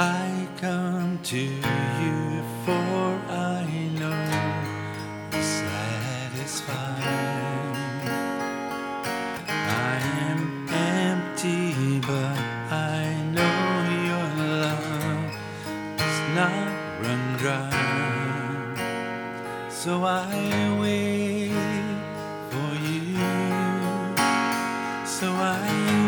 I come to you, for I know you satisfy. I am empty, but I know your love does not run dry. So I wait for you. So I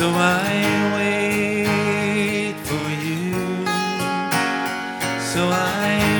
So I wait for you. So I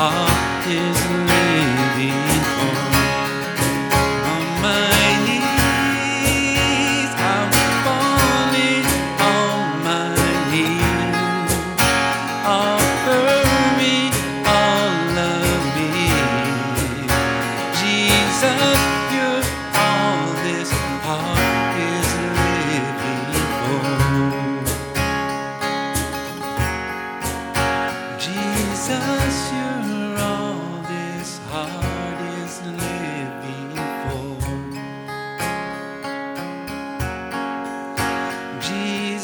heart is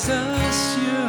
Jesus, you.